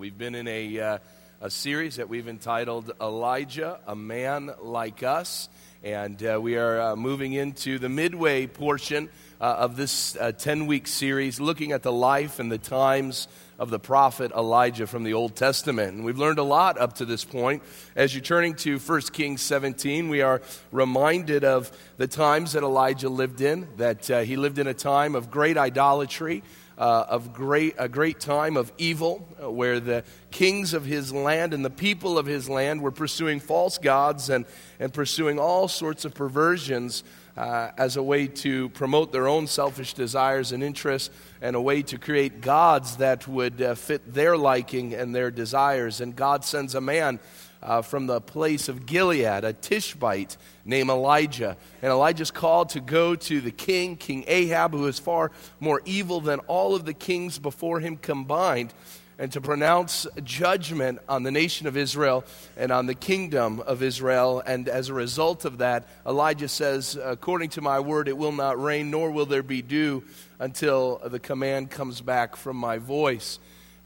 We've been in a, uh, a series that we've entitled Elijah, a Man Like Us. And uh, we are uh, moving into the midway portion uh, of this 10 week series, looking at the life and the times of the prophet Elijah from the Old Testament. And we've learned a lot up to this point. As you're turning to 1 Kings 17, we are reminded of the times that Elijah lived in, that uh, he lived in a time of great idolatry uh, of great, a great time of evil, uh, where the kings of his land and the people of his land were pursuing false gods and, and pursuing all sorts of perversions uh, as a way to promote their own selfish desires and interests and a way to create gods that would uh, fit their liking and their desires. And God sends a man uh, from the place of Gilead, a Tishbite named Elijah. And Elijah's called to go to the king, King Ahab, who is far more evil than all of the kings before him combined, and to pronounce judgment on the nation of Israel and on the kingdom of Israel. And as a result of that, Elijah says, According to my word, it will not rain, nor will there be dew until the command comes back from my voice.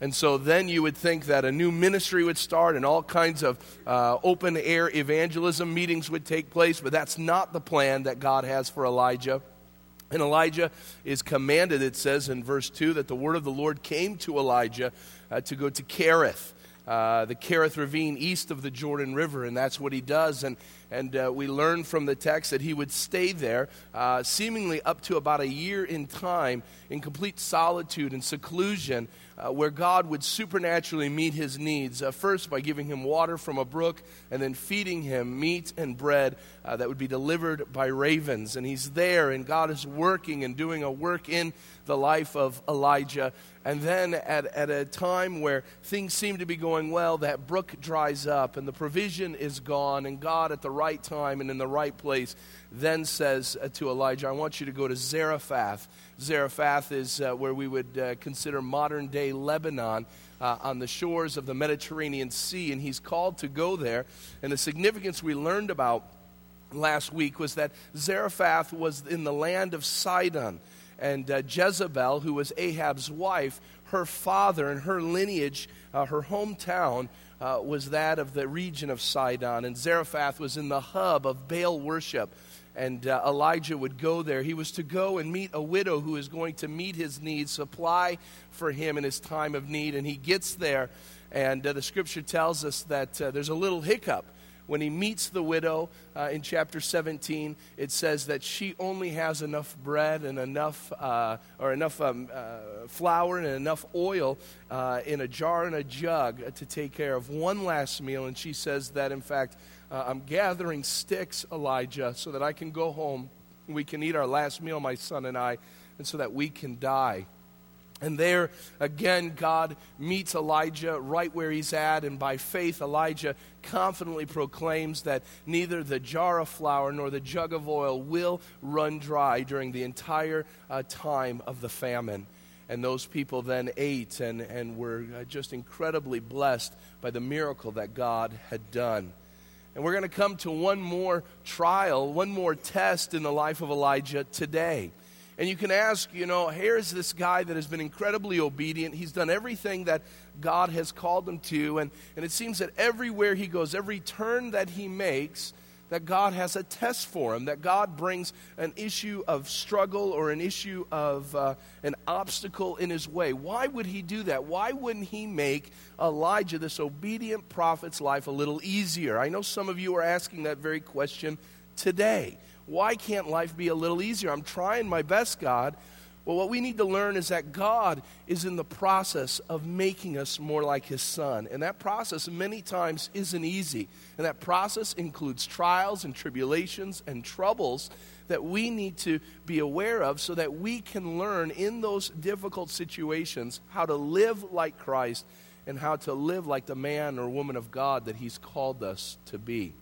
And so then you would think that a new ministry would start and all kinds of uh, open air evangelism meetings would take place, but that's not the plan that God has for Elijah. And Elijah is commanded, it says in verse 2, that the word of the Lord came to Elijah uh, to go to Kerith, uh, the Kerith ravine east of the Jordan River, and that's what he does. And, and uh, we learn from the text that he would stay there, uh, seemingly up to about a year in time, in complete solitude and seclusion uh, where God would supernaturally meet his needs, uh, first by giving him water from a brook, and then feeding him meat and bread uh, that would be delivered by ravens. And he's there, and God is working and doing a work in the life of Elijah. And then at, at a time where things seem to be going well, that brook dries up and the provision is gone, and God at the right time and in the right place then says uh, to Elijah, I want you to go to Zarephath. Zarephath is uh, where we would uh, consider modern day Lebanon. Uh, on the shores of the Mediterranean Sea, and he's called to go there. And the significance we learned about last week was that Zarephath was in the land of Sidon. And uh, Jezebel, who was Ahab's wife, her father and her lineage, uh, her hometown, uh, was that of the region of Sidon. And Zarephath was in the hub of Baal worship and uh, Elijah would go there. He was to go and meet a widow who is going to meet his needs, supply for him in his time of need. And he gets there, and uh, the scripture tells us that uh, there's a little hiccup. When he meets the widow uh, in chapter 17, it says that she only has enough bread and enough, uh, or enough um, uh, flour and enough oil in a jar and a jug to take care of one last meal. And she says that, in fact, uh, I'm gathering sticks, Elijah, so that I can go home. And we can eat our last meal, my son and I, and so that we can die. And there again, God meets Elijah right where he's at, and by faith, Elijah confidently proclaims that neither the jar of flour nor the jug of oil will run dry during the entire uh, time of the famine. And those people then ate and, and were uh, just incredibly blessed by the miracle that God had done. And we're going to come to one more trial, one more test in the life of Elijah today. And you can ask, you know, here's this guy that has been incredibly obedient. He's done everything that God has called him to. And, and it seems that everywhere he goes, every turn that he makes, that God has a test for him, that God brings an issue of struggle or an issue of uh, an obstacle in his way. Why would he do that? Why wouldn't he make Elijah, this obedient prophet's life, a little easier? I know some of you are asking that very question today. Why can't life be a little easier? I'm trying my best, God. Well, what we need to learn is that God is in the process of making us more like His Son. And that process, many times, isn't easy. And that process includes trials and tribulations and troubles that we need to be aware of so that we can learn in those difficult situations how to live like Christ and how to live like the man or woman of God that He's called us to be.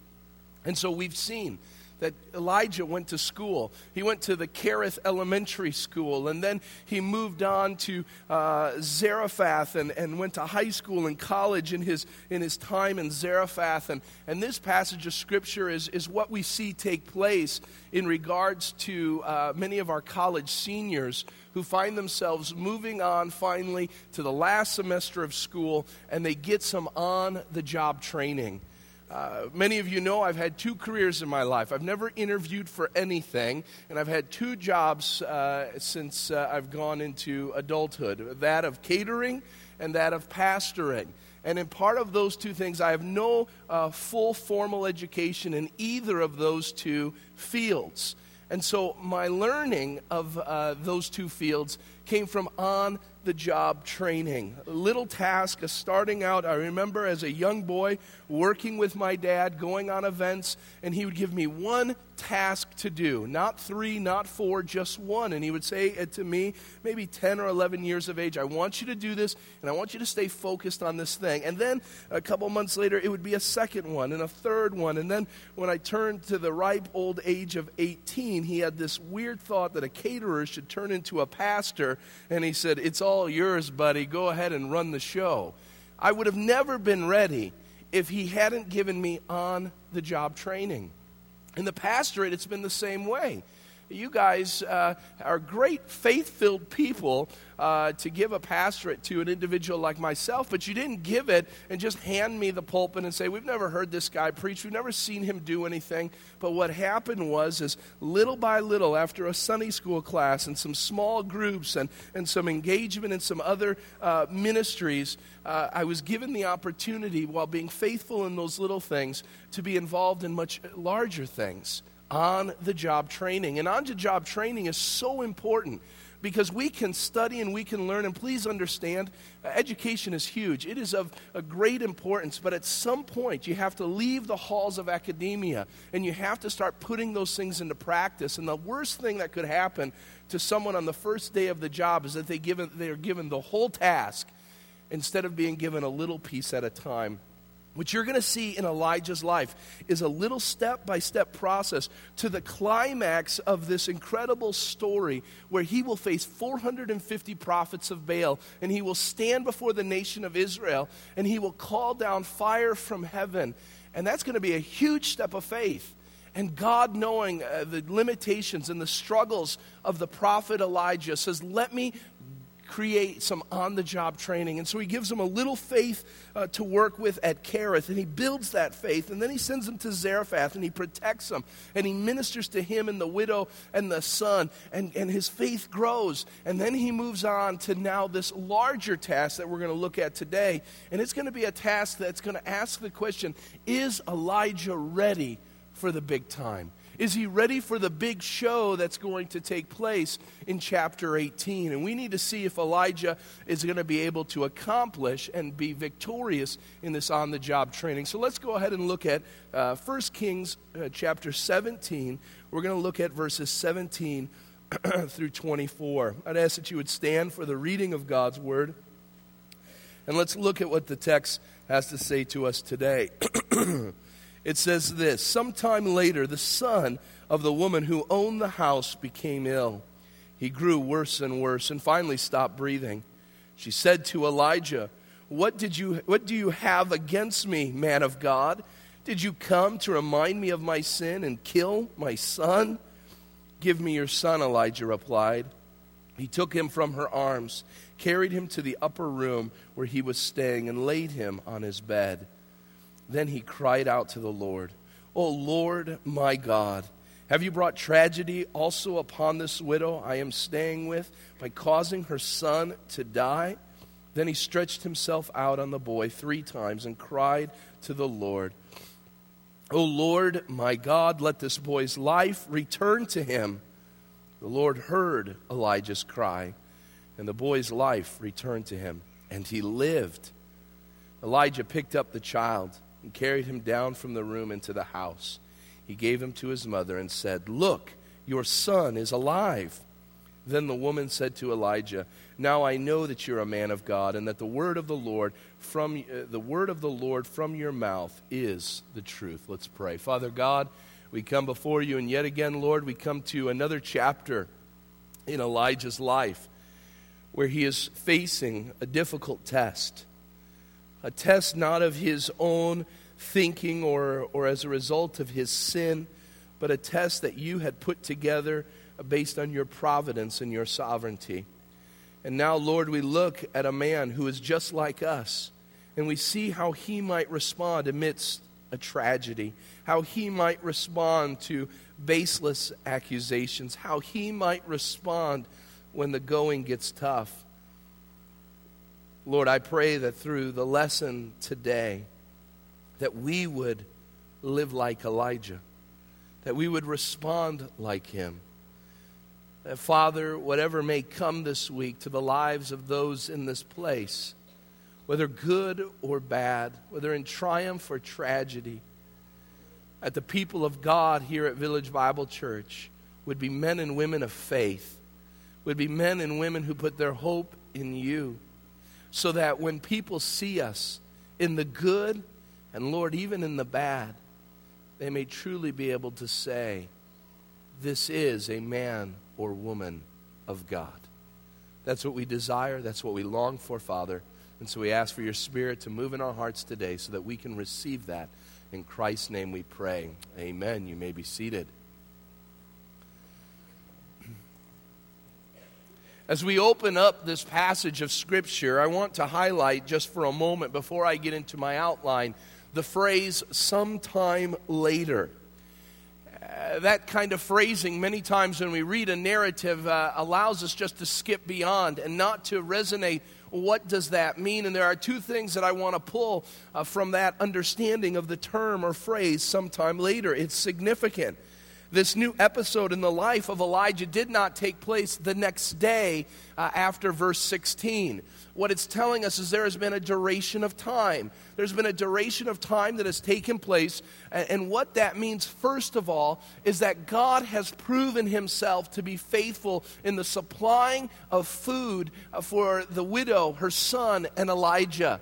And so we've seen that Elijah went to school. He went to the Kerith Elementary School, and then he moved on to uh, Zarephath and, and went to high school and college in his, in his time in Zarephath. And, and this passage of Scripture is, is what we see take place in regards to uh, many of our college seniors who find themselves moving on finally to the last semester of school and they get some on the job training. Uh, many of you know I've had two careers in my life. I've never interviewed for anything, and I've had two jobs uh, since uh, I've gone into adulthood that of catering and that of pastoring. And in part of those two things, I have no uh, full formal education in either of those two fields. And so my learning of uh, those two fields came from on the job training. A little task of starting out. I remember as a young boy working with my dad, going on events, and he would give me one task to do. Not three, not four, just one. And he would say to me, maybe 10 or 11 years of age, I want you to do this, and I want you to stay focused on this thing. And then a couple months later, it would be a second one and a third one. And then when I turned to the ripe old age of 18, he had this weird thought that a caterer should turn into a pastor. And he said, It's all yours, buddy. Go ahead and run the show. I would have never been ready if he hadn't given me on the job training. In the pastorate, it's been the same way. You guys uh, are great, faith filled people uh, to give a pastorate to an individual like myself, but you didn't give it and just hand me the pulpit and say, We've never heard this guy preach, we've never seen him do anything. But what happened was, is little by little, after a Sunday school class and some small groups and, and some engagement in some other uh, ministries, uh, I was given the opportunity, while being faithful in those little things, to be involved in much larger things on the job training. And on the job training is so important because we can study and we can learn. And please understand, uh, education is huge. It is of a great importance. But at some point, you have to leave the halls of academia and you have to start putting those things into practice. And the worst thing that could happen to someone on the first day of the job is that they, given, they are given the whole task instead of being given a little piece at a time. What you're going to see in Elijah's life is a little step by step process to the climax of this incredible story where he will face 450 prophets of Baal and he will stand before the nation of Israel and he will call down fire from heaven. And that's going to be a huge step of faith. And God, knowing uh, the limitations and the struggles of the prophet Elijah, says, Let me create some on the job training. And so he gives them a little faith uh, to work with at Kerith, and he builds that faith. And then he sends them to Zarephath, and he protects them, and he ministers to him and the widow and the son, and, and his faith grows. And then he moves on to now this larger task that we're going to look at today. And it's going to be a task that's going to ask the question Is Elijah ready for the big time? Is he ready for the big show that's going to take place in chapter 18? And we need to see if Elijah is going to be able to accomplish and be victorious in this on the job training. So let's go ahead and look at uh, 1 Kings uh, chapter 17. We're going to look at verses 17 through 24. I'd ask that you would stand for the reading of God's word. And let's look at what the text has to say to us today. it says this Sometime later, the son of the woman who owned the house became ill. He grew worse and worse and finally stopped breathing. She said to Elijah, what, did you, what do you have against me, man of God? Did you come to remind me of my sin and kill my son? Give me your son, Elijah replied. He took him from her arms, carried him to the upper room where he was staying, and laid him on his bed. Then he cried out to the Lord, O Lord my God, have you brought tragedy also upon this widow I am staying with by causing her son to die? Then he stretched himself out on the boy three times and cried to the Lord, O Lord my God, let this boy's life return to him. The Lord heard Elijah's cry, and the boy's life returned to him, and he lived. Elijah picked up the child and carried him down from the room into the house. He gave him to his mother and said, Look, your son is alive. Then the woman said to Elijah, Now I know that you're a man of God, and that the word of the Lord from uh, the word of the Lord from your mouth is the truth. Let's pray. Father God, we come before you, and yet again, Lord, we come to another chapter in Elijah's life where he is facing a difficult test. A test not of his own thinking or, or as a result of his sin, but a test that you had put together based on your providence and your sovereignty. And now, Lord, we look at a man who is just like us, and we see how he might respond amidst a tragedy, how he might respond to baseless accusations, how he might respond when the going gets tough. Lord, I pray that through the lesson today, that we would live like Elijah, that we would respond like him. That, Father, whatever may come this week to the lives of those in this place, whether good or bad, whether in triumph or tragedy, that the people of God here at Village Bible Church would be men and women of faith, would be men and women who put their hope in you, so that when people see us in the good, and Lord, even in the bad, they may truly be able to say, This is a man or woman of God. That's what we desire. That's what we long for, Father. And so we ask for your Spirit to move in our hearts today so that we can receive that. In Christ's name we pray. Amen. You may be seated. As we open up this passage of Scripture, I want to highlight just for a moment before I get into my outline the phrase sometime later that kind of phrasing, many times when we read a narrative, uh, allows us just to skip beyond and not to resonate. What does that mean? And there are two things that I want to pull uh, from that understanding of the term or phrase sometime later. It's significant. This new episode in the life of Elijah did not take place the next day uh, after verse 16 what it's telling us is there has been a duration of time. There's been a duration of time that has taken place. And, what that means, first of all, is that God has proven himself to be faithful in the supplying of food uh, for the widow, her son, and Elijah.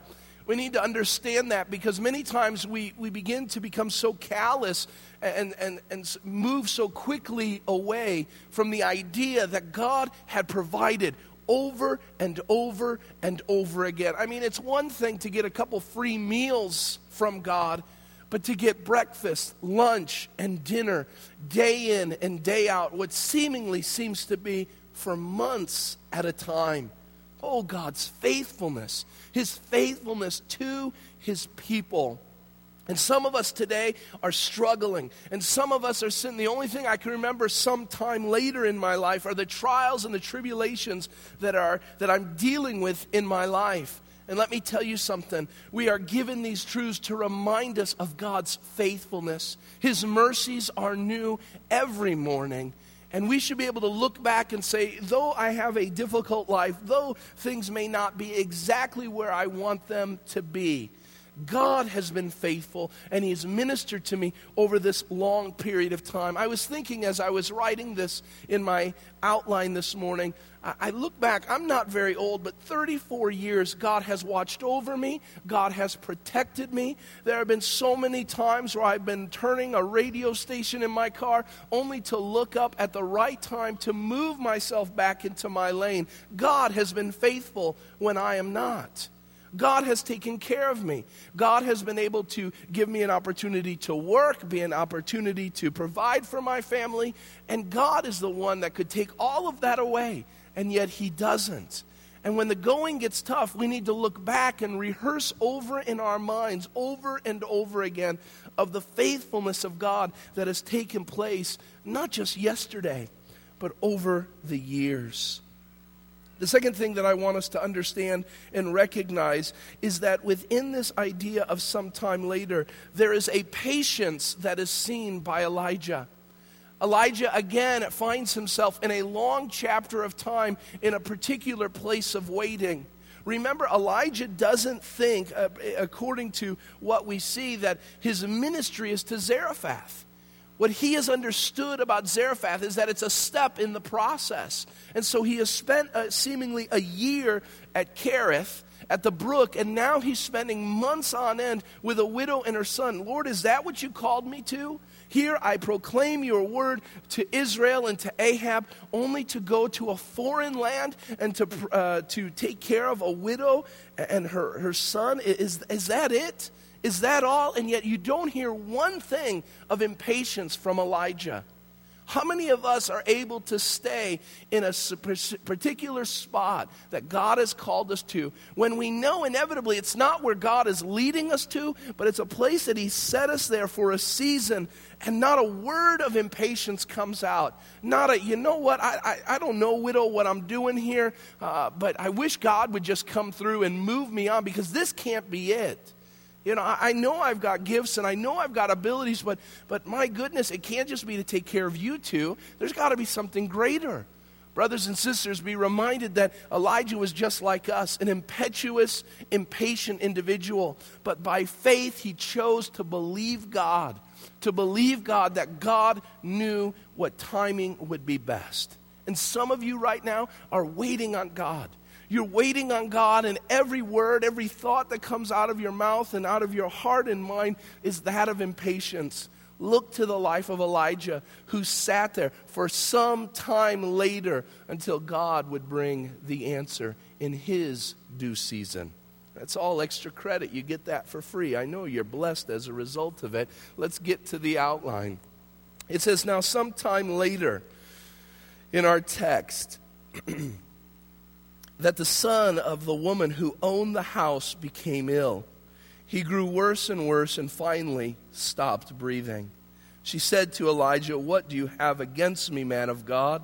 We need to understand that because many times we, we begin to become so callous and, and, and move so quickly away from the idea that God had provided over and over and over again. I mean, it's one thing to get a couple free meals from God, but to get breakfast, lunch, and dinner day in and day out, what seemingly seems to be for months at a time. Oh, God's faithfulness, His faithfulness to His people. And some of us today are struggling. And some of us are sitting. The only thing I can remember sometime later in my life are the trials and the tribulations that, are, that I'm dealing with in my life. And let me tell you something. We are given these truths to remind us of God's faithfulness. His mercies are new every morning. And we should be able to look back and say, though I have a difficult life, though things may not be exactly where I want them to be, God has been faithful and He has ministered to me over this long period of time. I was thinking as I was writing this in my outline this morning, I look back, I'm not very old, but 34 years God has watched over me. God has protected me. There have been so many times where I've been turning a radio station in my car only to look up at the right time to move myself back into my lane. God has been faithful when I am not. God has taken care of me. God has been able to give me an opportunity to work, be an opportunity to provide for my family. And God is the one that could take all of that away, and yet He doesn't. And when the going gets tough, we need to look back and rehearse over in our minds, over and over again, of the faithfulness of God that has taken place, not just yesterday, but over the years. The second thing that I want us to understand and recognize is that within this idea of sometime later, there is a patience that is seen by Elijah. Elijah again finds himself in a long chapter of time in a particular place of waiting. Remember, Elijah doesn't think, uh, according to what we see, that his ministry is to Zarephath. What he has understood about Zarephath is that it's a step in the process. And so he has spent uh, seemingly a year at Kerith, at the brook, and now he's spending months on end with a widow and her son. Lord, is that what you called me to? Here I proclaim your word to Israel and to Ahab, only to go to a foreign land and to, uh, to take care of a widow and her, her son. Is, is that it? Is that all? And yet you don't hear one thing of impatience from Elijah. How many of us are able to stay in a particular spot that God has called us to when we know inevitably it's not where God is leading us to, but it's a place that He set us there for a season, and not a word of impatience comes out? Not a, you know what, I, I, I don't know, widow, what I'm doing here, uh, but I wish God would just come through and move me on because this can't be it. You know, I know I've got gifts and I know I've got abilities, but, but my goodness, it can't just be to take care of you two. There's got to be something greater. Brothers and sisters, be reminded that Elijah was just like us, an impetuous, impatient individual. But by faith, he chose to believe God, to believe God that God knew what timing would be best. And some of you right now are waiting on God. You're waiting on God, and every word, every thought that comes out of your mouth and out of your heart and mind is that of impatience. Look to the life of Elijah, who sat there for some time later until God would bring the answer in his due season. That's all extra credit. You get that for free. I know you're blessed as a result of it. Let's get to the outline. It says, Now, sometime later in our text, that the son of the woman who owned the house became ill. He grew worse and worse and finally stopped breathing. She said to Elijah, What do you have against me, man of God?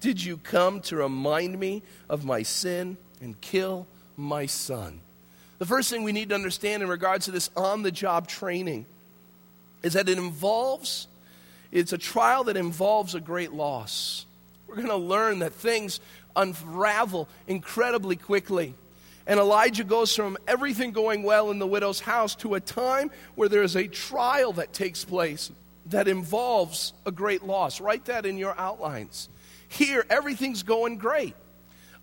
Did you come to remind me of my sin and kill my son? The first thing we need to understand in regards to this on the job training is that it involves, it's a trial that involves a great loss. We're going to learn that things unravel incredibly quickly. And Elijah goes from everything going well in the widow's house to a time where there is a trial that takes place that involves a great loss. Write that in your outlines. Here, everything's going great.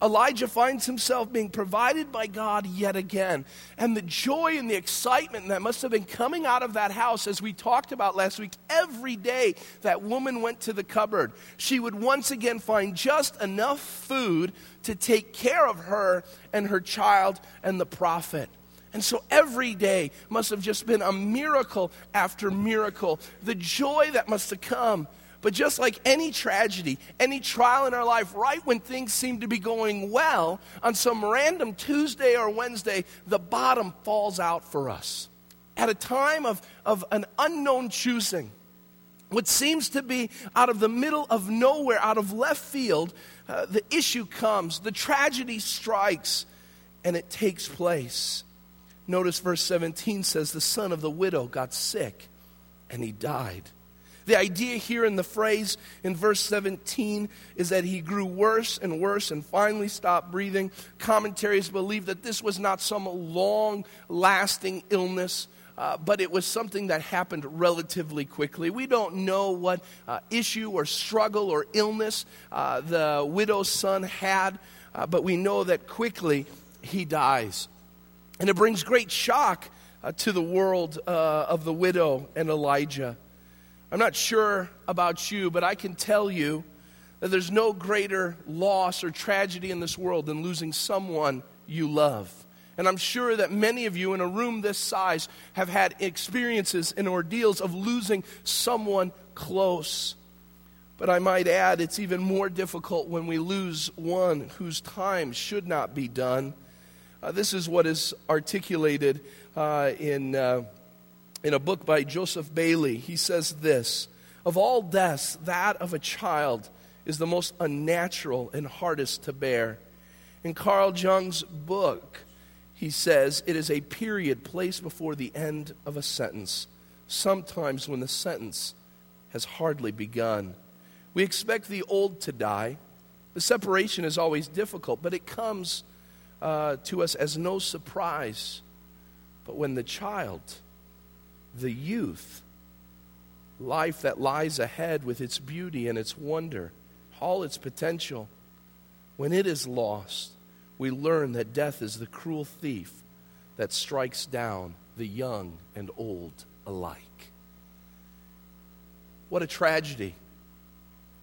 Elijah finds himself being provided by God yet again. And the joy and the excitement that must have been coming out of that house, as we talked about last week, every day that woman went to the cupboard, she would once again find just enough food to take care of her and her child and the prophet. And so every day must have just been a miracle after miracle. The joy that must have come but just like any tragedy, any trial in our life, right when things seem to be going well, on some random Tuesday or Wednesday, the bottom falls out for us. At a time of, of an unknown choosing, what seems to be out of the middle of nowhere, out of left field, uh, the issue comes, the tragedy strikes, and it takes place. Notice verse 17 says, The son of the widow got sick and he died. The idea here in the phrase in verse 17 is that he grew worse and worse and finally stopped breathing. Commentaries believe that this was not some long lasting illness. Uh, but it was something that happened relatively quickly. We don't know what uh, issue or struggle or illness uh, the widow's son had, uh, but we know that quickly he dies. And it brings great shock uh, to the world uh, of the widow and Elijah. I'm not sure about you, but I can tell you that there's no greater loss or tragedy in this world than losing someone you love. And I'm sure that many of you in a room this size have had experiences and ordeals of losing someone close. But I might add, it's even more difficult when we lose one whose time should not be done. Uh, this is what is articulated uh, in. Uh, in a book by Joseph Bayly, he says this Of all deaths, that of a child is the most unnatural and hardest to bear. In Carl Jung's book, he says it is a period placed before the end of a sentence, sometimes when the sentence has hardly begun. We expect the old to die. The separation is always difficult, but it comes uh, to us as no surprise. But when the child, the youth, life that lies ahead with its beauty and its wonder, all its potential, when it is lost, we learn that death is the cruel thief that strikes down the young and old alike. What a tragedy.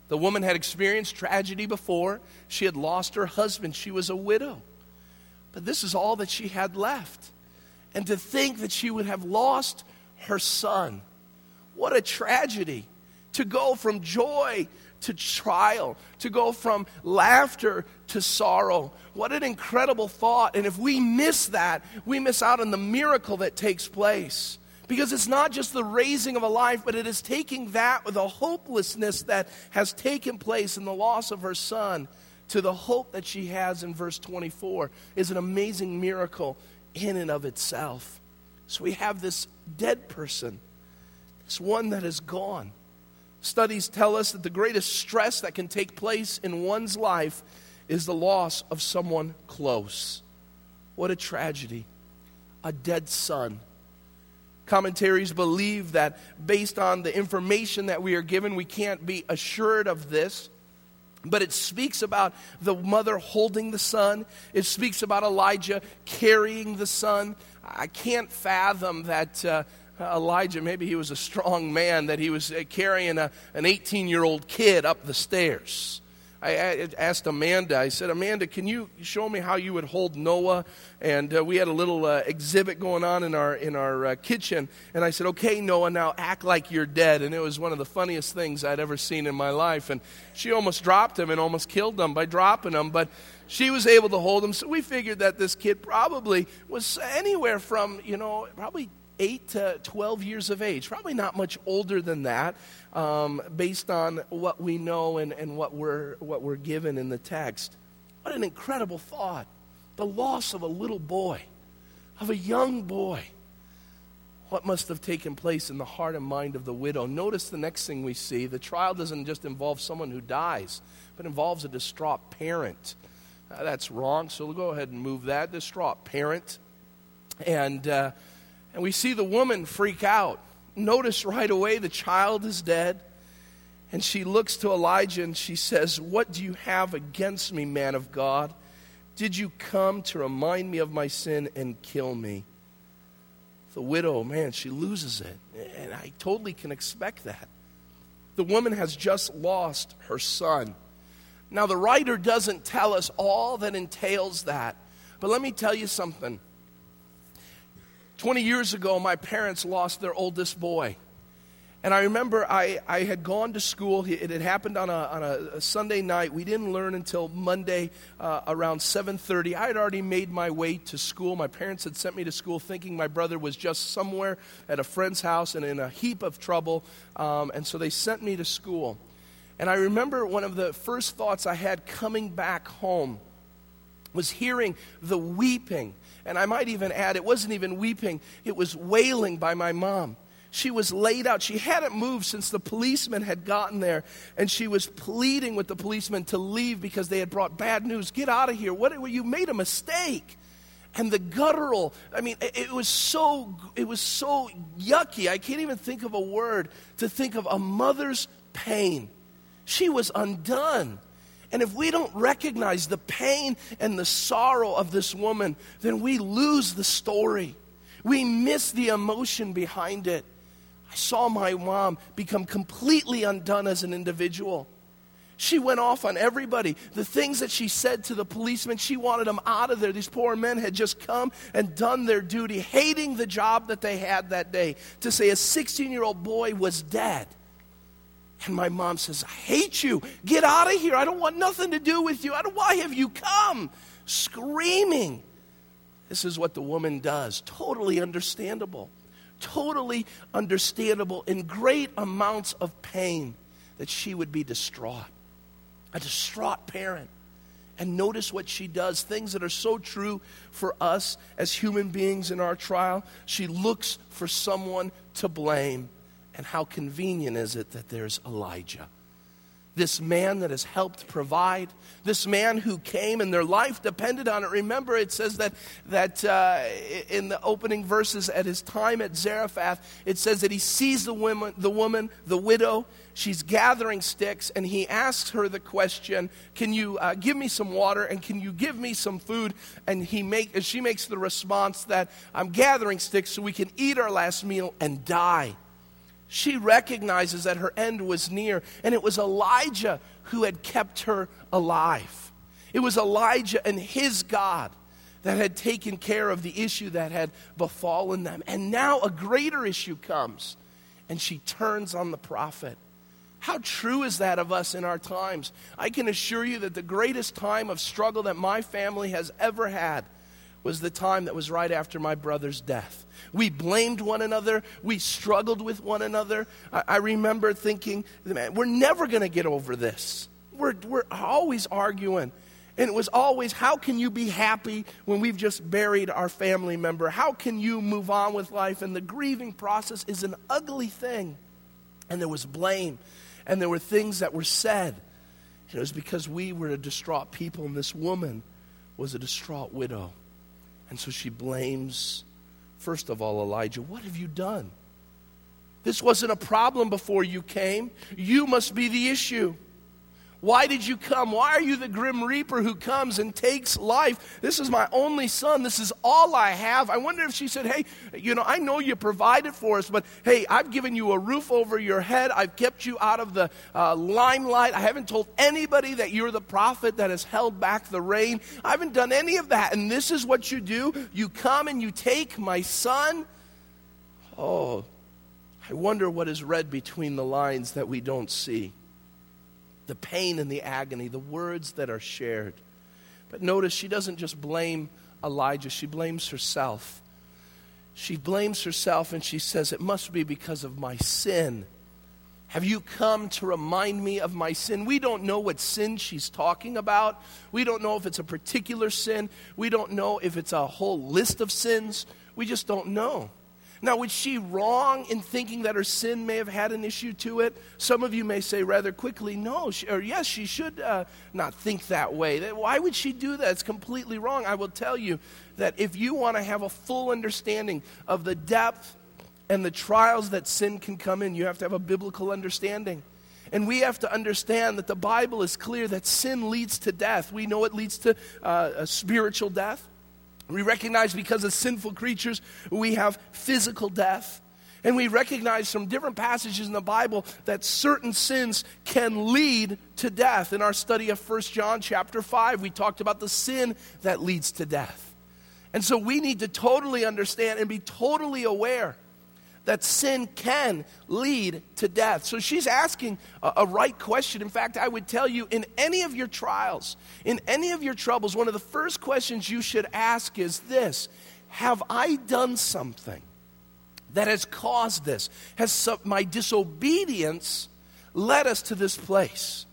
The woman had experienced tragedy before. She had lost her husband, she was a widow. But this is all that she had left. And to think that she would have lost her son. What a tragedy. To go from joy to trial, to go from laughter to sorrow. What an incredible thought. And if we miss that, we miss out on the miracle that takes place. Because it's not just the raising of a life, but it is taking that with a hopelessness that has taken place in the loss of her son to the hope that she has in verse 24 is an amazing miracle in and of itself. So we have this dead person, this one that is gone. Studies tell us that the greatest stress that can take place in one's life is the loss of someone close. What a tragedy. A dead son. Commentaries believe that based on the information that we are given, we can't be assured of this. But it speaks about the mother holding the son. It speaks about Elijah carrying the son. I can't fathom that uh, Elijah, maybe he was a strong man, that he was uh, carrying a, an 18 year old kid up the stairs. I asked Amanda, I said, Amanda, can you show me how you would hold Noah? And uh, we had a little uh, exhibit going on in our, in our uh, kitchen. And I said, okay, Noah, now act like you're dead. And it was one of the funniest things I'd ever seen in my life. And she almost dropped him and almost killed him by dropping him. But she was able to hold him. So we figured that this kid probably was anywhere from, you know, probably 8 to 12 years of age, probably not much older than that, um, based on what we know and, and what, we're, what we're given in the text. What an incredible thought. The loss of a little boy, of a young boy. What must have taken place in the heart and mind of the widow? Notice the next thing we see. The trial doesn't just involve someone who dies, but involves a distraught parent. Uh, that's wrong, so we'll go ahead and move that. Distraught parent. And uh, and we see the woman freak out. Notice right away the child is dead. And she looks to Elijah and she says, What do you have against me, man of God? Did you come to remind me of my sin and kill me? The widow, man, she loses it. And I totally can expect that. The woman has just lost her son. Now, the writer doesn't tell us all that entails that. But let me tell you something. 20 years ago, my parents lost their oldest boy. And I remember I, I had gone to school. It had happened on a, on a, Sunday night. We didn't learn until Monday uh, around 7.30. I had already made my way to school. My parents had sent me to school thinking my brother was just somewhere at a friend's house and in a heap of trouble. Um, and so they sent me to school. And I remember one of the first thoughts I had coming back home was hearing the weeping and I might even add, it wasn't even weeping, it was wailing by my mom. She was laid out. She hadn't moved since the policeman had gotten there, and she was pleading with the policeman to leave because they had brought bad news. Get out of here. What, you made a mistake. And the guttural, I mean, it, was so it was so yucky. I can't even think of a word to think of a mother's pain. She was undone. And if we don't recognize the pain and the sorrow of this woman, then we lose the story. We miss the emotion behind it. I saw my mom become completely undone as an individual. She went off on everybody. The things that she said to the policemen, she wanted them out of there. These poor men had just come and done their duty, hating the job that they had that day. To say a 16 year old boy was dead and my mom says, I hate you. Get out of here. I don't want nothing to do with you. Why have you come? Screaming. This is what the woman does. Totally understandable. Totally understandable in great amounts of pain that she would be distraught. A distraught parent. And notice what she does things that are so true for us as human beings in our trial. She looks for someone to blame. And how convenient is it that there's Elijah? this man that has helped provide, this man who came and their life depended on it. Remember, it says that, that uh, in the opening verses at his time at Zarephath, it says that he sees the woman, the woman, the widow, she's gathering sticks, and he asks her the question, Can you uh, give me some water and can you give me some food? And he make, she makes the response that I'm gathering sticks so we can eat our last meal and die. She recognizes that her end was near, and it was Elijah who had kept her alive. It was Elijah and his God that had taken care of the issue that had befallen them. And now a greater issue comes, and she turns on the prophet. How true is that of us in our times? I can assure you that the greatest time of struggle that my family has ever had was the time that was right after my brother's death. We blamed one another. We struggled with one another. I, I remember thinking, man, we're never going to get over this. We're, we're always arguing. And it was always, how can you be happy when we've just buried our family member? How can you move on with life? And the grieving process is an ugly thing. And there was blame, and there were things that were said. It was because we were a distraught people, and this woman was a distraught widow. And so she blames, first of all, Elijah. What have you done? This wasn't a problem before you came. You must be the issue. Why did you come? Why are you the grim reaper who comes and takes life? This is my only son. This is all I have. I wonder if she said, Hey, you know, I know you provided for us, but hey, I've given you a roof over your head. I've kept you out of the uh, limelight. I haven't told anybody that you're the prophet that has held back the rain. I haven't done any of that. And this is what you do you come and you take my son. Oh, I wonder what is read between the lines that we don't see the pain and the agony, the words that are shared. But notice she doesn't just blame Elijah, she blames herself. She blames herself and she says, It must be because of my sin. Have you come to remind me of my sin? We don't know what sin she's talking about. We don't know if it's a particular sin. We don't know if it's a whole list of sins. We just don't know. Now, was she wrong in thinking that her sin may have had an issue to it? Some of you may say rather quickly, no, she, or yes, she should uh, not think that way. Why would she do that? It's completely wrong. I will tell you that if you want to have a full understanding of the depth and the trials that sin can come in, you have to have a biblical understanding. And we have to understand that the Bible is clear that sin leads to death. We know it leads to uh, a spiritual death. We recognize because as sinful creatures, we have physical death. And we recognize from different passages in the Bible that certain sins can lead to death. In our study of 1 John chapter 5, we talked about the sin that leads to death. And so we need to totally understand and be totally aware that sin can lead to death. So she's asking a, a, right question. In fact, I would tell you in any of your trials, in any of your troubles, one of the first questions you should ask is this Have I done something that has caused this? Has my disobedience led us to this place?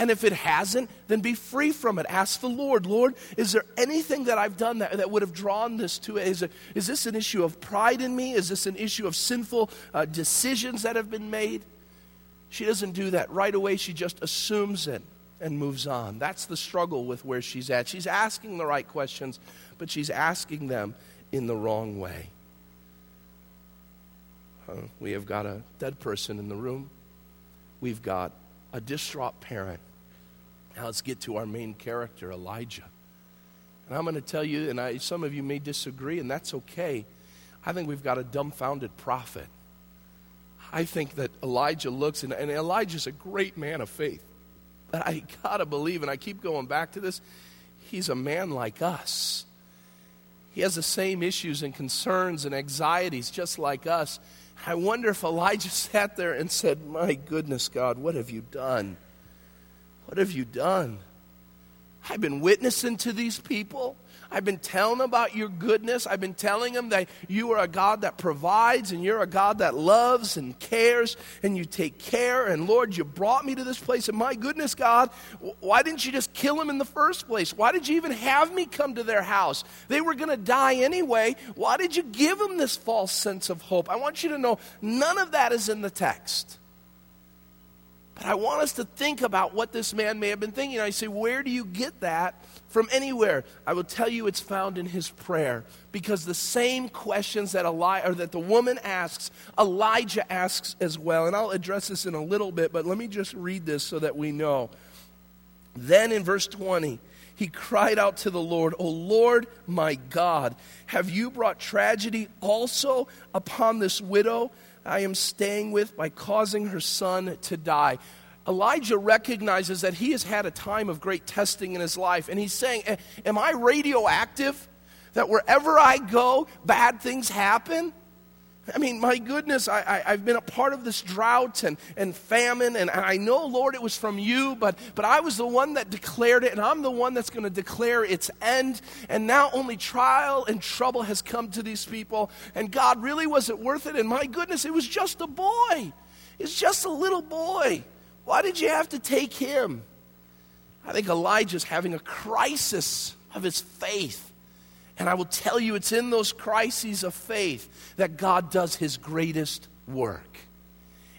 And if it hasn't, then be free from it. Ask the Lord, Lord, is there anything that I've done that, that would have drawn this to it? Is, it, is this an issue of pride in me? Is this an issue of sinful uh, decisions that have been made? She doesn't do that. Right away, she just assumes it and moves on. That's the struggle with where she's at. She's asking the right questions, but she's asking them in the wrong way. We have got a dead person in the room. We've got a distraught parent now let's get to our main character, Elijah. And I'm going to tell you, and I, some of you may disagree, and that's okay. I think we've got a dumbfounded prophet. I think that Elijah looks, and, and Elijah's a great man of faith. But I got to believe, and I keep going back to this, he's a man like us. He has the same issues and concerns and anxieties just like us. I wonder if Elijah sat there and said, My goodness, God, what have you done? What have you done? I've been witnessing to these people. I've been telling them about your goodness. I've been telling them that you are a God that provides and you're a God that loves and cares and you take care. And Lord, you brought me to this place. And my goodness, God, why didn't you just kill them in the first place? Why did you even have me come to their house? They were going to die anyway. Why did you give them this false sense of hope? I want you to know none of that is in the text. But I want us to think about what this man may have been thinking. I say, where do you get that from anywhere? I will tell you it's found in his prayer. Because the same questions that, Eli- or that the woman asks, Elijah asks as well. And I'll address this in a little bit, but let me just read this so that we know. Then in verse 20, he cried out to the Lord, O Lord my God, have you brought tragedy also upon this widow I am staying with by causing her son to die? Elijah recognizes that he has had a time of great testing in his life, and he's saying, Am I radioactive? That wherever I go, bad things happen? I mean, my goodness, I, I, have been a part of this drought and, and famine, and I know, Lord, it was from you, but, but I was the one that declared it, and I'm the one that's going to declare its end. And now only trial and trouble has come to these people, and God, really, was it worth it? And my goodness, it was just a boy. It's just a little boy. Why did you have to take him? I think Elijah's having a crisis of his faith. And I will tell you, it's in those crises of faith that God does his greatest work.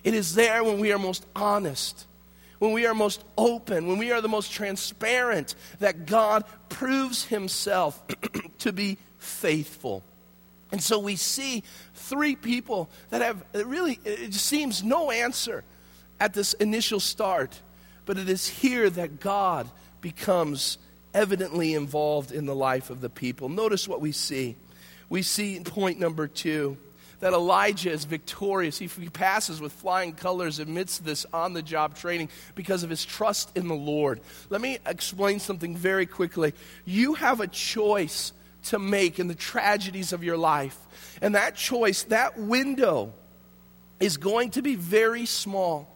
It is there when we are most honest, when we are most open, when we are the most transparent, that God proves himself to be faithful. And so we see three people that have really, it seems no answer at this initial start, but it is here that God becomes evidently involved in the life of the people. Notice what we see. We see in point number two that Elijah is victorious. He, passes with flying colors amidst this on the job training because of his trust in the Lord. Let me explain something very quickly. You have a choice to make in the tragedies of your life. And that choice, that window, is going to be very small.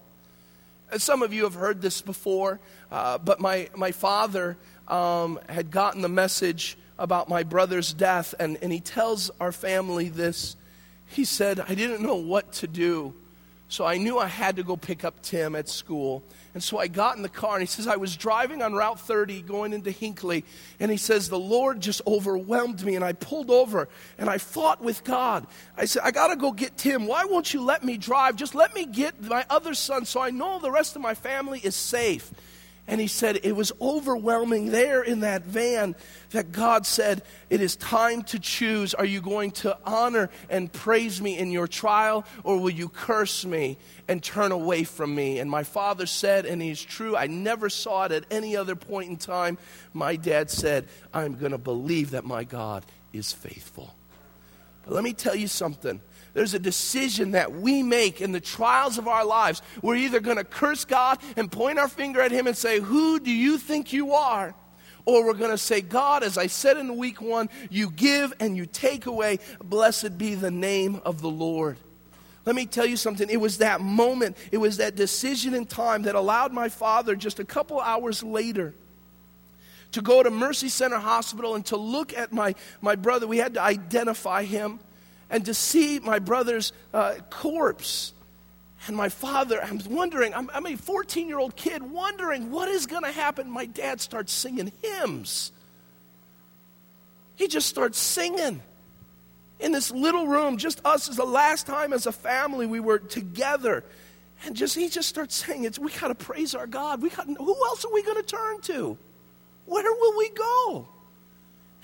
Some of you have heard this before, uh, but my, my father um, had gotten the message about my brother's death, and, and he tells our family this. He said, I didn't know what to do, so I knew I had to go pick up Tim at school. And so I got in the car, and he says, I was driving on Route 30 going into Hinckley, and he says, The Lord just overwhelmed me, and I pulled over, and I fought with God. I said, I got to go get Tim. Why won't you let me drive? Just let me get my other son so I know the rest of my family is safe. And he said, It was overwhelming there in that van that God said, It is time to choose. Are you going to honor and praise me in your trial, or will you curse me and turn away from me? And my father said, and he's true, I never saw it at any other point in time. My dad said, I'm going to believe that my God is faithful. But let me tell you something there's a decision that we make in the trials of our lives. We're either going to curse God and point our finger at Him and say, Who do you think you are? Or we're going to say, God, as I said in week one, you give and you take away. Blessed be the name of the Lord. Let me tell you something. It was that moment, it was that decision in time that allowed my father just a couple hours later to go to Mercy Center Hospital and to look at my, my brother. We had to identify him and to see my brother's uh, corpse. And my father, I'm wondering, I'm, I'm a 14 year old kid wondering what is going to happen. My dad starts singing hymns. He just starts singing in this little room, just us as the last time as a family we were together. And just he just starts saying, it's, we got to praise our God. We got, who else are we going to turn to? Where will we go?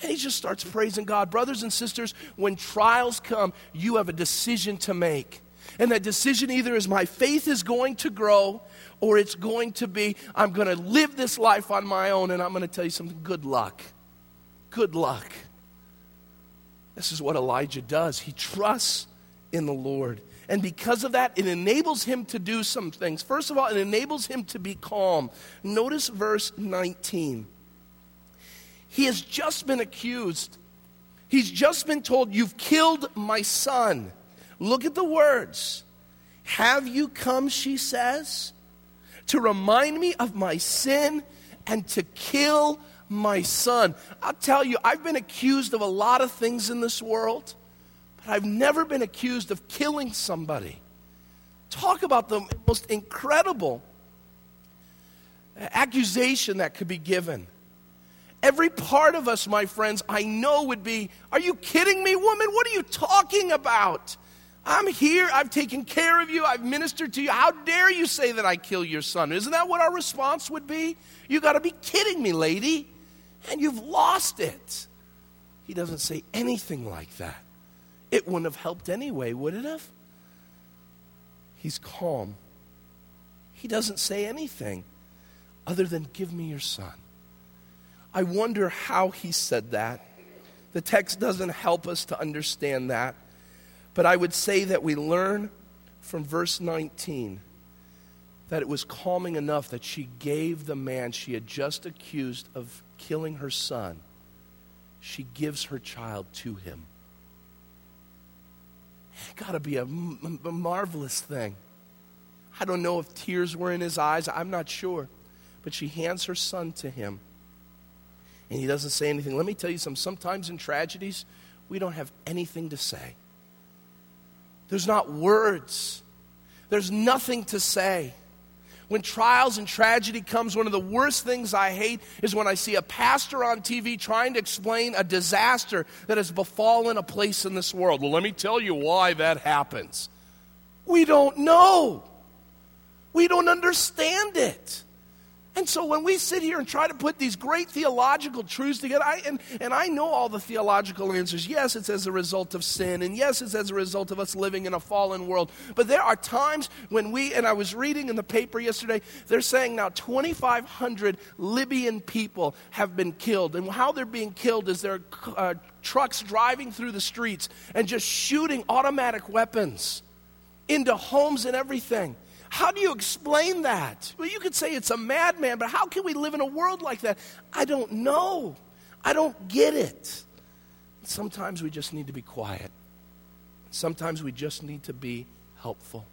And he just starts praising God. Brothers and sisters, when trials come, you have a decision to make. And that decision either is my faith is going to grow or it's going to be I'm going to live this life on my own. And I'm going to tell you something good luck. Good luck. This is what Elijah does. He trusts in the Lord. And because of that, it enables him to do some things. First of all, it enables him to be calm. Notice verse 19. He has just been accused. He's just been told, You've killed my son. Look at the words. Have you come, she says, to remind me of my sin and to kill my son? I'll tell you, I've been accused of a lot of things in this world, but I've never been accused of killing somebody. Talk about the most incredible accusation that could be given. Every part of us, my friends, I know would be, Are you kidding me, woman? What are you talking about? I'm here. I've taken care of you. I've ministered to you. How dare you say that I kill your son? Isn't that what our response would be? You got to be kidding me, lady. And you've lost it. He doesn't say anything like that. It wouldn't have helped anyway, would it have? He's calm. He doesn't say anything other than, Give me your son. I wonder how he said that. The text doesn't help us to understand that. But I would say that we learn from verse 19 that it was calming enough that she gave the man she had just accused of killing her son, she gives her child to him. It's got to be a, m- a marvelous thing. I don't know if tears were in his eyes, I'm not sure. But she hands her son to him. And he doesn't say anything. Let me tell you something. Sometimes in tragedies, we don't have anything to say. There's not words, there's nothing to say. When trials and tragedy comes, one of the worst things I hate is when I see a pastor on TV trying to explain a disaster that has befallen a place in this world. Well, let me tell you why that happens. We don't know. We don't understand it. And so when we sit here and try to put these great theological truths together, I, and, and I know all the theological answers. Yes, it's as a result of sin, and yes, it's as a result of us living in a fallen world. But there are times when we, and I was reading in the paper yesterday, they're saying now 2,500 Libyan people have been killed. And how they're being killed is there are uh, trucks driving through the streets and just shooting automatic weapons into homes and everything. How do you explain that? Well, you could say it's a madman, but how can we live in a world like that? I don't know. I don't get it. Sometimes we just need to be quiet. Sometimes we just need to be helpful.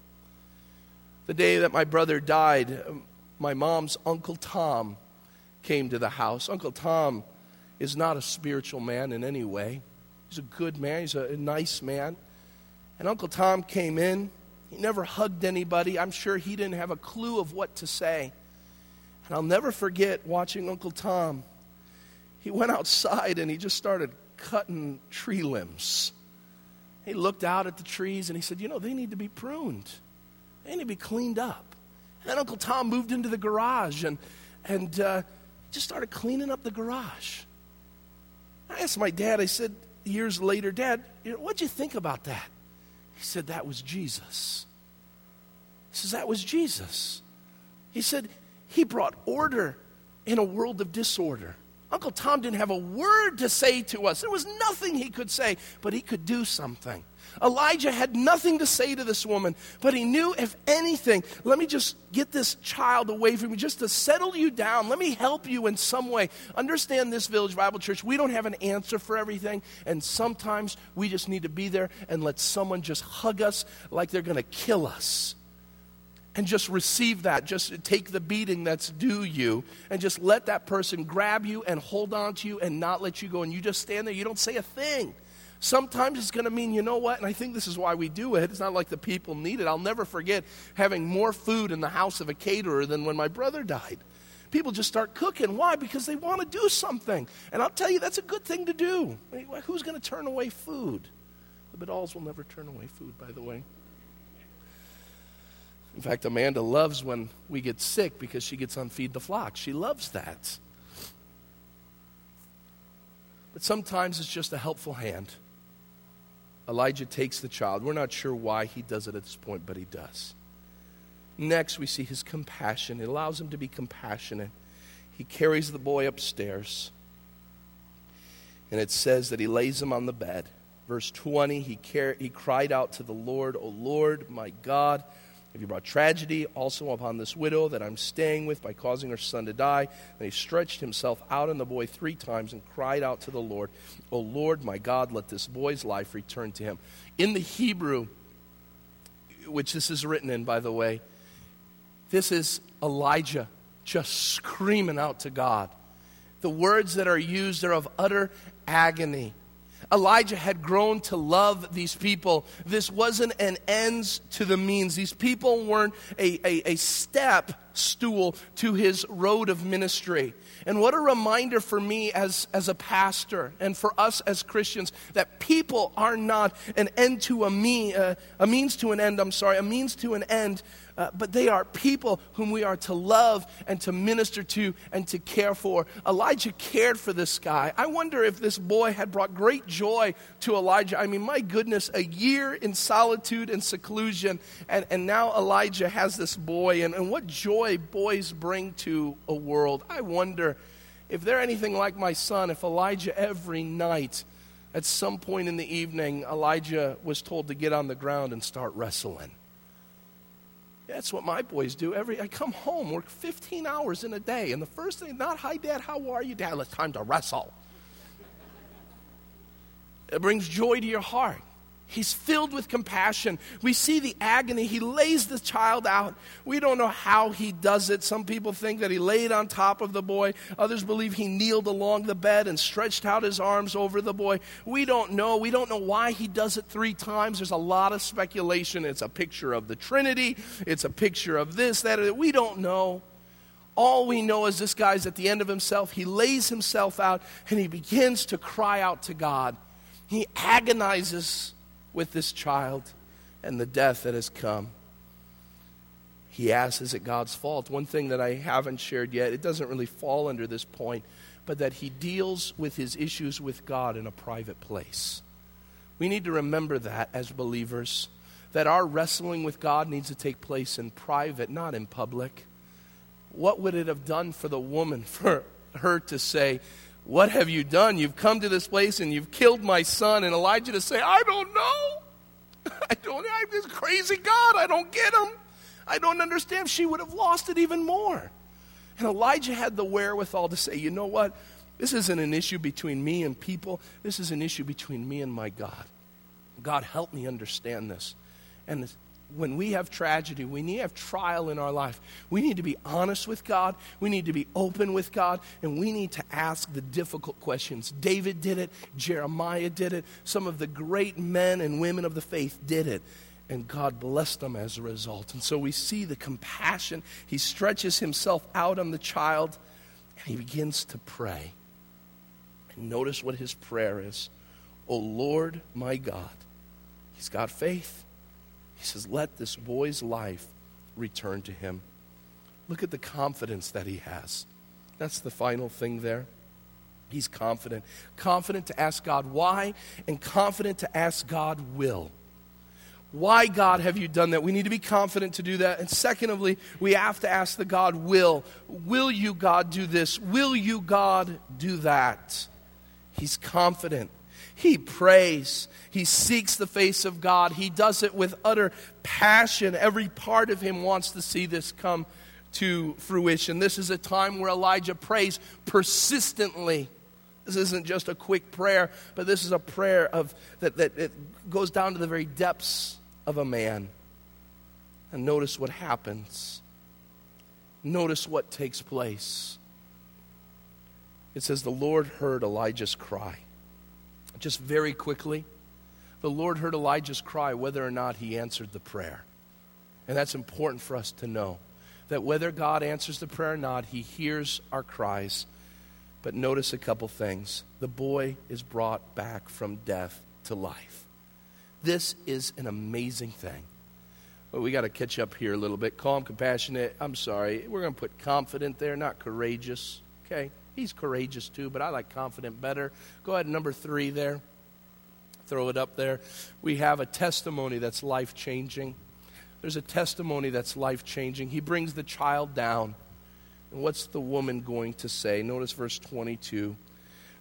The day that my brother died, um, my mom's Uncle Tom came to the house. Uncle Tom is not a spiritual man in any way. He's a good man, he's a nice man. And Uncle Tom came in he never hugged anybody. I'm sure he didn't have a clue of what to say. And I'll never forget watching Uncle Tom. He went outside and he just started cutting tree limbs. He looked out at the trees and he said, You know, they need to be pruned, they need to be cleaned up. And then Uncle Tom moved into the garage and, and uh, just started cleaning up the garage. I asked my dad, I said years later, Dad, what'd you think about that? He said, That was Jesus. He says, That was Jesus. He said, He brought order in a world of disorder. Uncle Tom didn't have a word to say to us. There was nothing he could say, but he could do something. Elijah had nothing to say to this woman, but he knew, if anything, let me just get this child away from you, just to settle you down. Let me help you in some way. Understand this, Village Bible Church, we don't have an answer for everything, and sometimes we just need to be there and let someone just hug us like they're going to kill us and just receive that. Just take the beating that's due you and just let that person grab you and hold on to you and not let you go. And you just stand there, you don't say a thing. Sometimes it's going to mean, you know what? And I think this is why we do it. It's not like the people need it. I'll never forget having more food in the house of a caterer than when my brother died. People just start cooking. Why? Because they want to do something. And I'll tell you, that's a good thing to do. Who's going to turn away food? The Bidals will never turn away food, by the way. In fact, Amanda loves when we get sick because she gets on Feed the Flock. She loves that. But sometimes it's just a helpful hand. Elijah takes the child. We're not sure why he does it at this point, but he does. Next, we see his compassion. It allows him to be compassionate. He carries the boy upstairs. And it says that he lays him on the bed. Verse 20, he, car- he cried out to the Lord, O Lord, my God have you brought tragedy also upon this widow that I'm staying with by causing her son to die? And he stretched himself out on the boy three times and cried out to the Lord, O Lord, my God, let this boy's life return to him. In the Hebrew, which this is written in, by the way, this is Elijah just screaming out to God. The words that are used are of utter agony. Elijah had grown to love these people. This wasn't an ends to the means. These people weren't a, a, a step stool to his road of ministry. And what a reminder for me as, as a pastor and for us as Christians that people are not an end to a, me, uh, a means to an end, I'm sorry, a means to an end, uh, but they are people whom we are to love and to minister to and to care for. Elijah cared for this guy. I wonder if this boy had brought great joy to Elijah. I mean, my goodness, a year in solitude and seclusion, and, and now Elijah has this boy, and, and what joy boys bring to a world. I wonder if they're anything like my son, if Elijah every night, at some point in the evening, Elijah was told to get on the ground and start wrestling. That's what my boys do. Every I come home, work 15 hours in a day, and the first thing, not hi dad, how are you, dad? It's time to wrestle. It brings joy to your heart. He's filled with compassion. We see the agony. He lays the child out. We don't know how he does it. Some people think that he laid on top of the boy. Others believe he kneeled along the bed and stretched out his arms over the boy. We don't know. We don't know why he does it three times. There's a lot of speculation. It's a picture of the Trinity, it's a picture of this, that. We don't know. All we know is this guy's at the end of himself. He lays himself out and he begins to cry out to God. He agonizes with this child and the death that has come. He asks, Is it God's fault? One thing that I haven't shared yet, it doesn't really fall under this point, but that he deals with his issues with God in a private place. We need to remember that as believers, that our wrestling with God needs to take place in private, not in public. What would it have done for the woman for her to say, what have you done? You've come to this place and you've killed my son. And Elijah to say, I don't know. I don't, I'm this crazy God. I don't get him. I don't understand. She would have lost it even more. And Elijah had the wherewithal to say, you know what? This isn't an issue between me and people. This is an issue between me and my God. God, help me understand this. And when we have tragedy, when we have trial in our life, we need to be honest with God, we need to be open with God, and we need to ask the difficult questions. David did it, Jeremiah did it, some of the great men and women of the faith did it. And God blessed them as a result. And so we see the compassion. He stretches himself out on the child and he begins to pray. And notice what his prayer is O Lord, my God. He's got faith. He says, Let this boy's life return to him. Look at the confidence that he has. That's the final thing there. He's confident. Confident to ask God why, and confident to ask God will. Why, God, have you done that? We need to be confident to do that. And secondly, we have to ask the God will. Will you, God, do this? Will you, God, do that? He's confident. He prays. He seeks the face of God. He does it with utter passion. Every part of him wants to see this come to fruition. This is a time where Elijah prays persistently. This isn't just a quick prayer, but this is a prayer of, that, that it goes down to the very depths of a man. And notice what happens. Notice what takes place. It says, The Lord heard Elijah's cry. Just very quickly, the Lord heard Elijah's cry whether or not he answered the prayer. And that's important for us to know that whether God answers the prayer or not, he hears our cries. But notice a couple things. The boy is brought back from death to life. This is an amazing thing. But we got to catch up here a little bit. Calm, compassionate. I'm sorry. We're going to put confident there, not courageous. Okay? He's courageous too, but I like confident better. Go ahead, number three there. Throw it up there. We have a testimony that's life changing. There's a testimony that's life changing. He brings the child down. And what's the woman going to say? Notice verse 22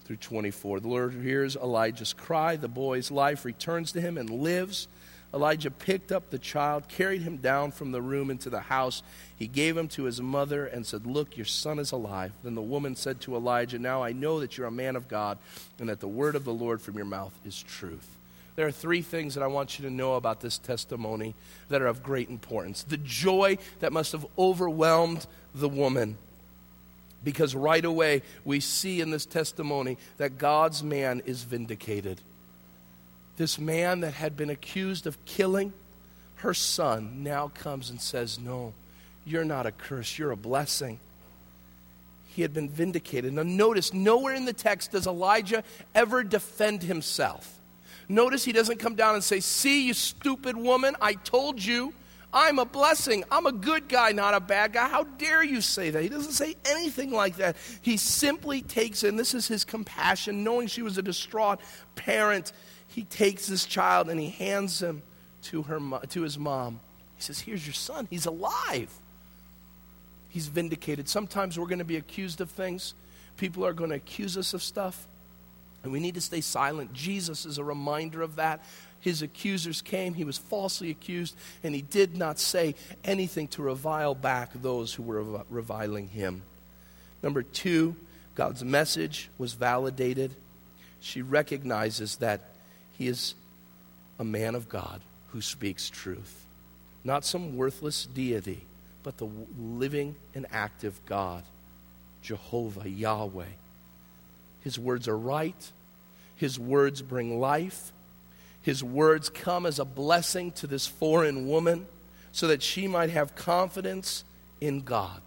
through 24. The Lord hears Elijah's cry. The boy's life returns to him and lives. Elijah picked up the child, carried him down from the room into the house. He gave him to his mother and said, Look, your son is alive. Then the woman said to Elijah, Now I know that you're a man of God and that the word of the Lord from your mouth is truth. There are three things that I want you to know about this testimony that are of great importance. The joy that must have overwhelmed the woman. Because right away we see in this testimony that God's man is vindicated this man that had been accused of killing her son now comes and says, No, You're not a curse, you're a blessing. He had been vindicated. Now, notice, nowhere in the text does Elijah ever defend himself. Notice he doesn't come down and say, See, you stupid woman, I told you. I'm a blessing. I'm a good guy, not a bad guy. How dare you say that? He doesn't say anything like that. He simply takes, and this is his compassion, knowing she was a distraught parent. He takes this child and he hands him to, her, to his mom. He says, Here's your son. He's alive. He's vindicated. Sometimes we're going to be accused of things. People are going to accuse us of stuff. And we need to stay silent. Jesus is a reminder of that. His accusers came, he was falsely accused, and he did not say anything to revile back those who were reviling him. Number two, God's message was validated. She recognizes that he is a man of God who speaks truth, not some worthless deity, but the living and active God, Jehovah, Yahweh. His words are right. His words bring life. His words come as a blessing to this foreign woman so that she might have confidence in God.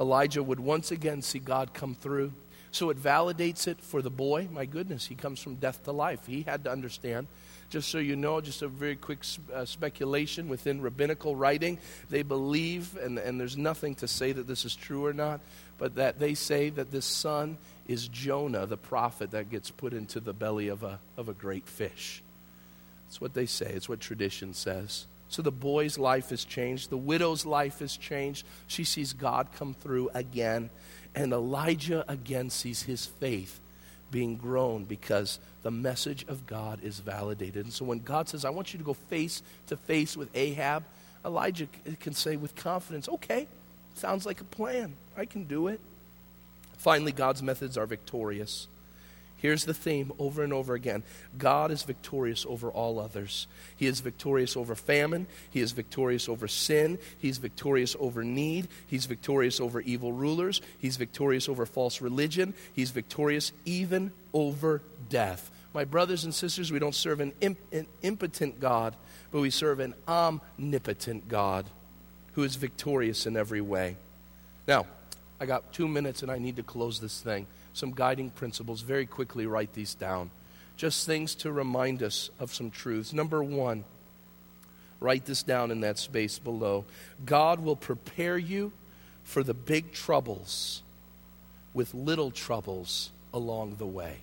Elijah would once again see God come through. So it validates it for the boy. My goodness, he comes from death to life. He had to understand. Just so you know, just a very quick uh, speculation within rabbinical writing, they believe, and, and there's nothing to say that this is true or not, but that they say that this son is Jonah, the prophet that gets put into the belly of a, of a great fish. That's what they say, it's what tradition says. So the boy's life is changed, the widow's life is changed. She sees God come through again, and Elijah again sees his faith being grown because the message of God is validated. And so when God says, I want you to go face to face with Ahab, Elijah can say with confidence, okay, sounds like a plan. I can do it. Finally, God's methods are victorious. Here's the theme over and over again God is victorious over all others. He is victorious over famine. He is victorious over sin. He's victorious over need. He's victorious over evil rulers. He's victorious over false religion. He's victorious even over death. My brothers and sisters, we don't serve an, imp- an impotent God, but we serve an omnipotent God who is victorious in every way. Now, I got two minutes and I need to close this thing. Some guiding principles. Very quickly, write these down. Just things to remind us of some truths. Number one, write this down in that space below. God will prepare you for the big troubles with little troubles along the way.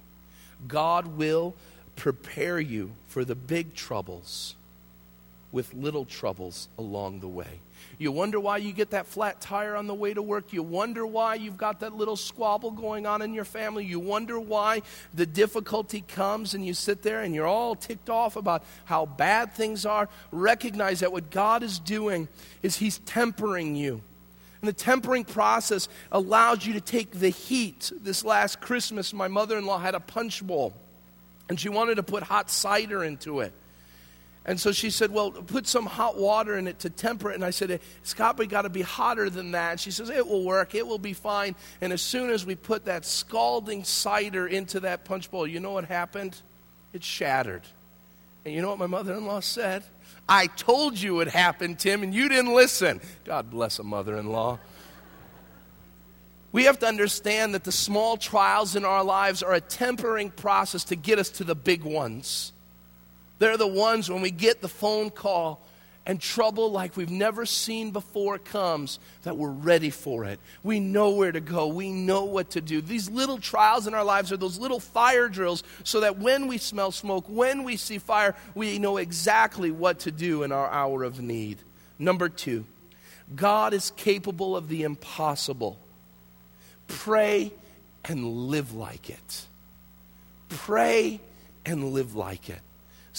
God will prepare you for the big troubles with little troubles along the way. You wonder why you get that flat tire on the way to work. You wonder why you've got that little squabble going on in your family. You wonder why the difficulty comes and you sit there and you're all ticked off about how bad things are. Recognize that what God is doing is He's tempering you. And the tempering process allows you to take the heat. This last Christmas, my mother in law had a punch bowl, and she wanted to put hot cider into it. And so she said, Well, put some hot water in it to temper it. And I said, It's got to be hotter than that. And she says, It will work. It will be fine. And as soon as we put that scalding cider into that punch bowl, you know what happened? It shattered. And you know what my mother in law said? I told you it happened, Tim, and you didn't listen. God bless a mother in law. We have to understand that the small trials in our lives are a tempering process to get us to the big ones. They're the ones when we get the phone call and trouble like we've never seen before comes that we're ready for it. We know where to go. We know what to do. These little trials in our lives are those little fire drills so that when we smell smoke, when we see fire, we know exactly what to do in our hour of need. Number two, God is capable of the impossible. Pray and live like it. Pray and live like it.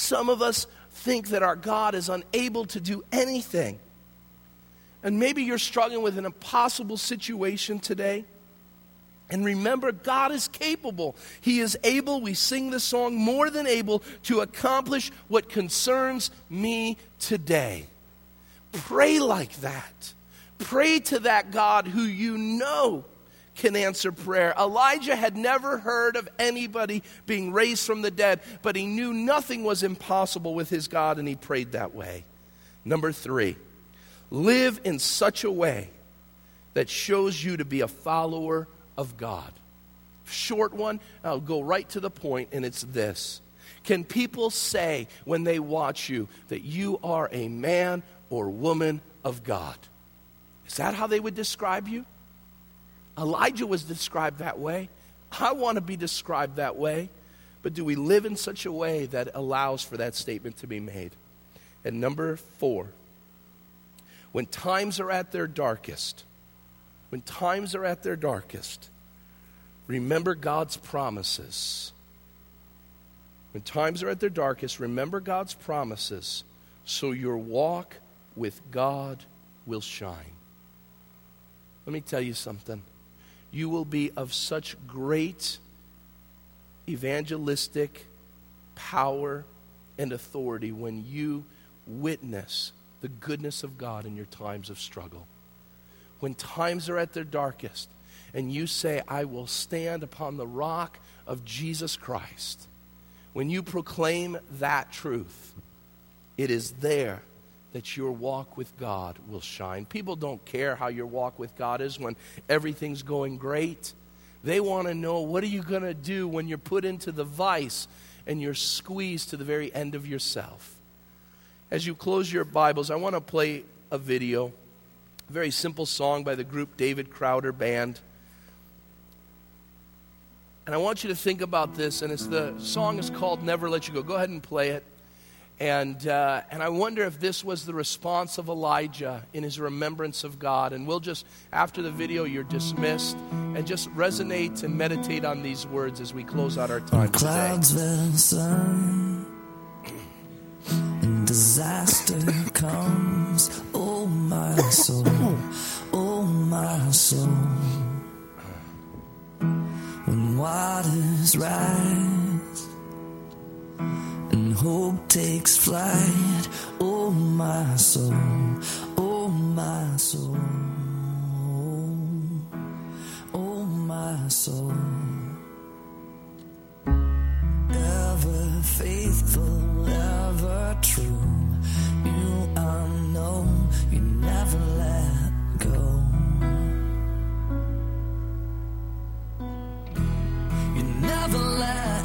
Some of us think that our God is unable to do anything. And maybe you're struggling with an impossible situation today. And remember, God is capable. He is able, we sing the song, more than able to accomplish what concerns me today. Pray like that. Pray to that God who you know can answer prayer. Elijah had never heard of anybody being raised from the dead, but he knew nothing was impossible with his God, and he prayed that way. Number three, Live in such a way that shows you to be a follower of God. Short one, I'll go right to the point, and it's this. Can people say when they watch you that you are a man or woman of God? Is that how they would describe you? Elijah was described that way. I want to be described that way. But do we live in such a way that allows for that statement to be made? And number four, when times are at their darkest, when times are at their darkest, remember God's promises. When times are at their darkest, remember God's promises so your walk with God will shine. Let me tell you something. You will be of such great evangelistic power and authority when you witness the goodness of God in your times of struggle. When times are at their darkest, and you say, I will stand upon the rock of Jesus Christ, when you proclaim that truth, it is there that your walk with God will shine. People don't care how your walk with God is when everything's going great. They want to know what are you going to do when you're put into the vice and you're squeezed to the very end of yourself. As you close your Bibles, I want to play a video, a very simple song by the group David Crowder Band. And I want you to think about this, and it's the song is called Never Let You Go. Go ahead and play it. And, uh, and I wonder if this was the response of Elijah in his remembrance of God. And we'll just, after the video, you're dismissed. And just resonate and meditate on these words as we close out our time clouds today. sun and disaster comes. Oh, my soul. Oh, my soul. When waters rise hope takes flight. Oh, my soul, oh, my soul, oh, my soul. Ever faithful, ever true. You I know you never let go. You never let